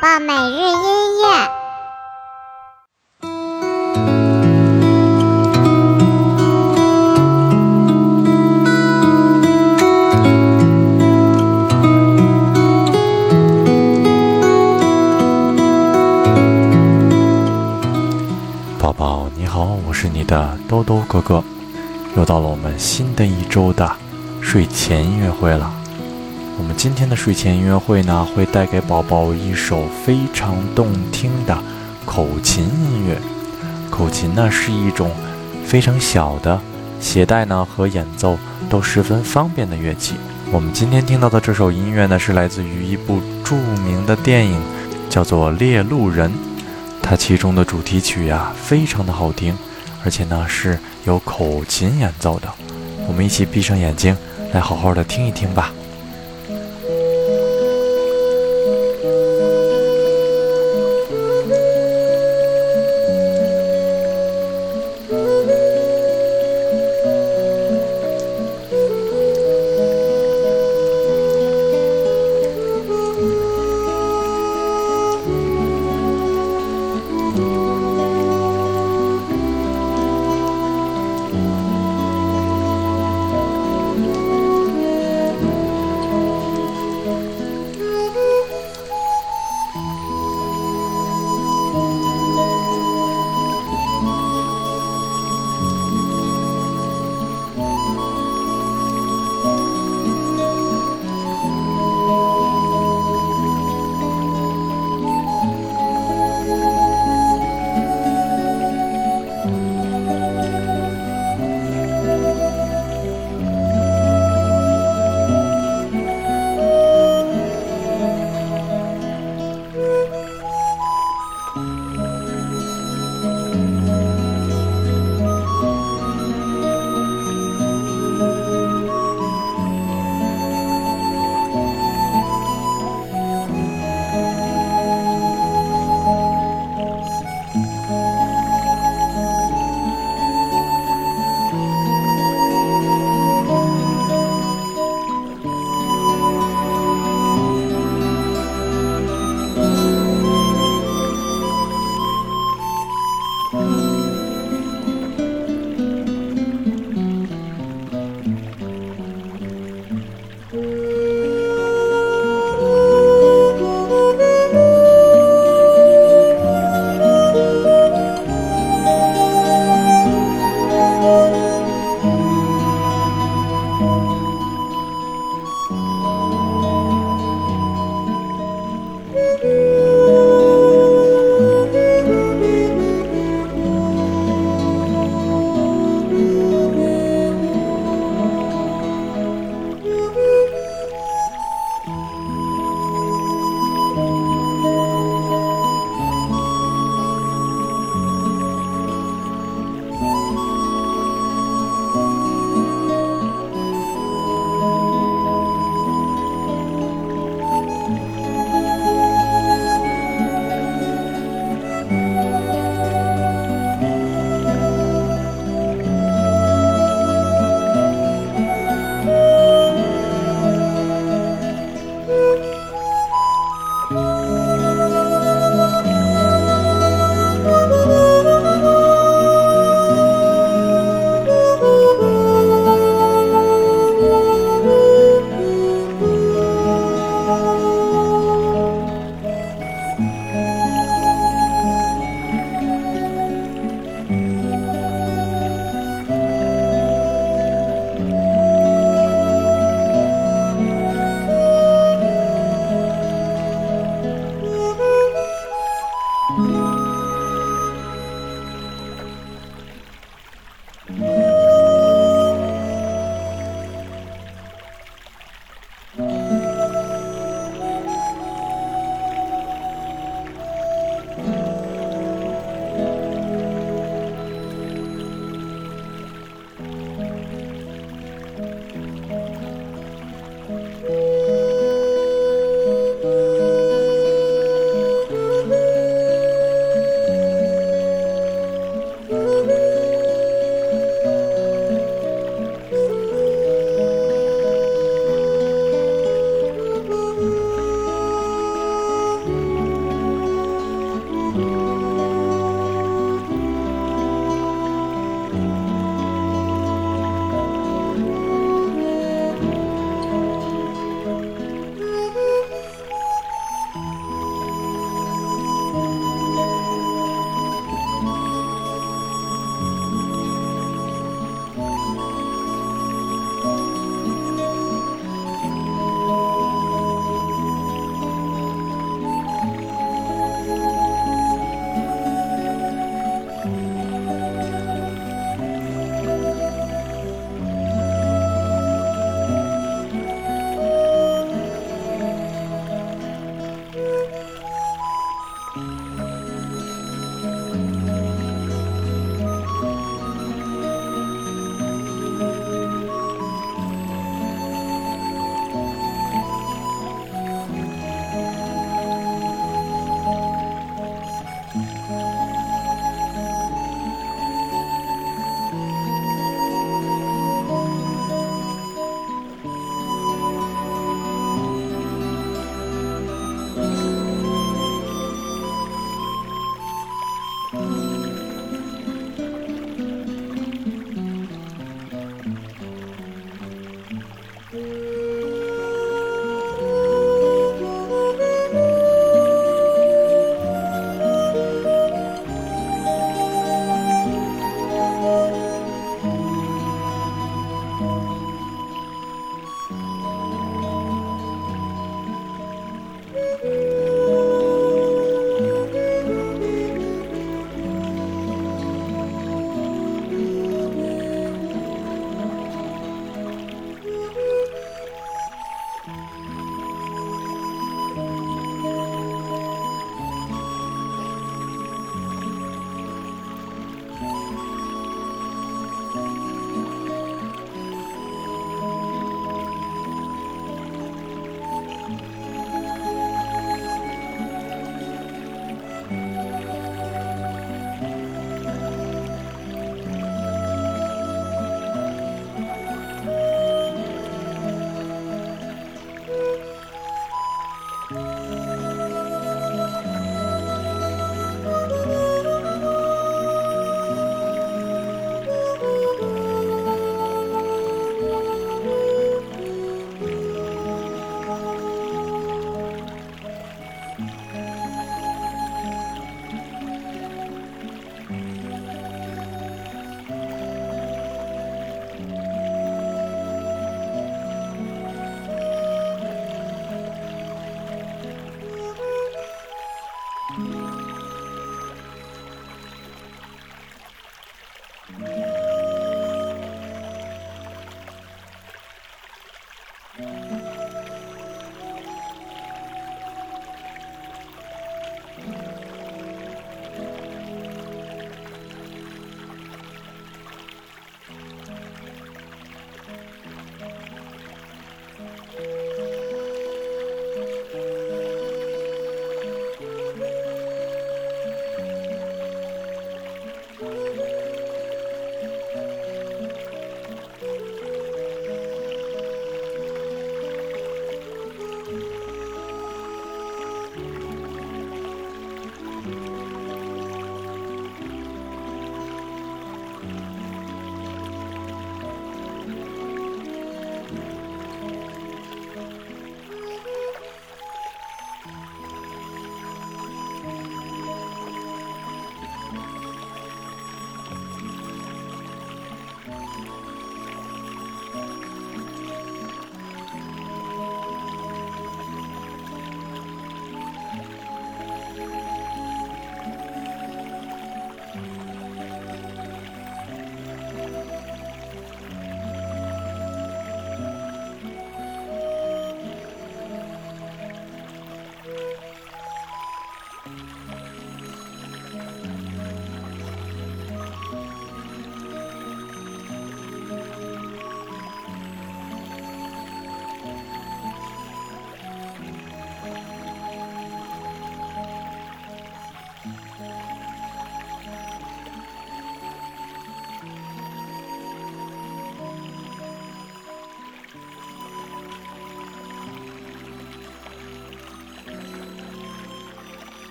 宝每日音乐。宝宝你好，我是你的兜兜哥哥，又到了我们新的一周的睡前音乐会了。我们今天的睡前音乐会呢，会带给宝宝一首非常动听的口琴音乐。口琴呢是一种非常小的，携带呢和演奏都十分方便的乐器。我们今天听到的这首音乐呢，是来自于一部著名的电影，叫做《猎鹿人》。它其中的主题曲呀，非常的好听，而且呢是由口琴演奏的。我们一起闭上眼睛，来好好的听一听吧。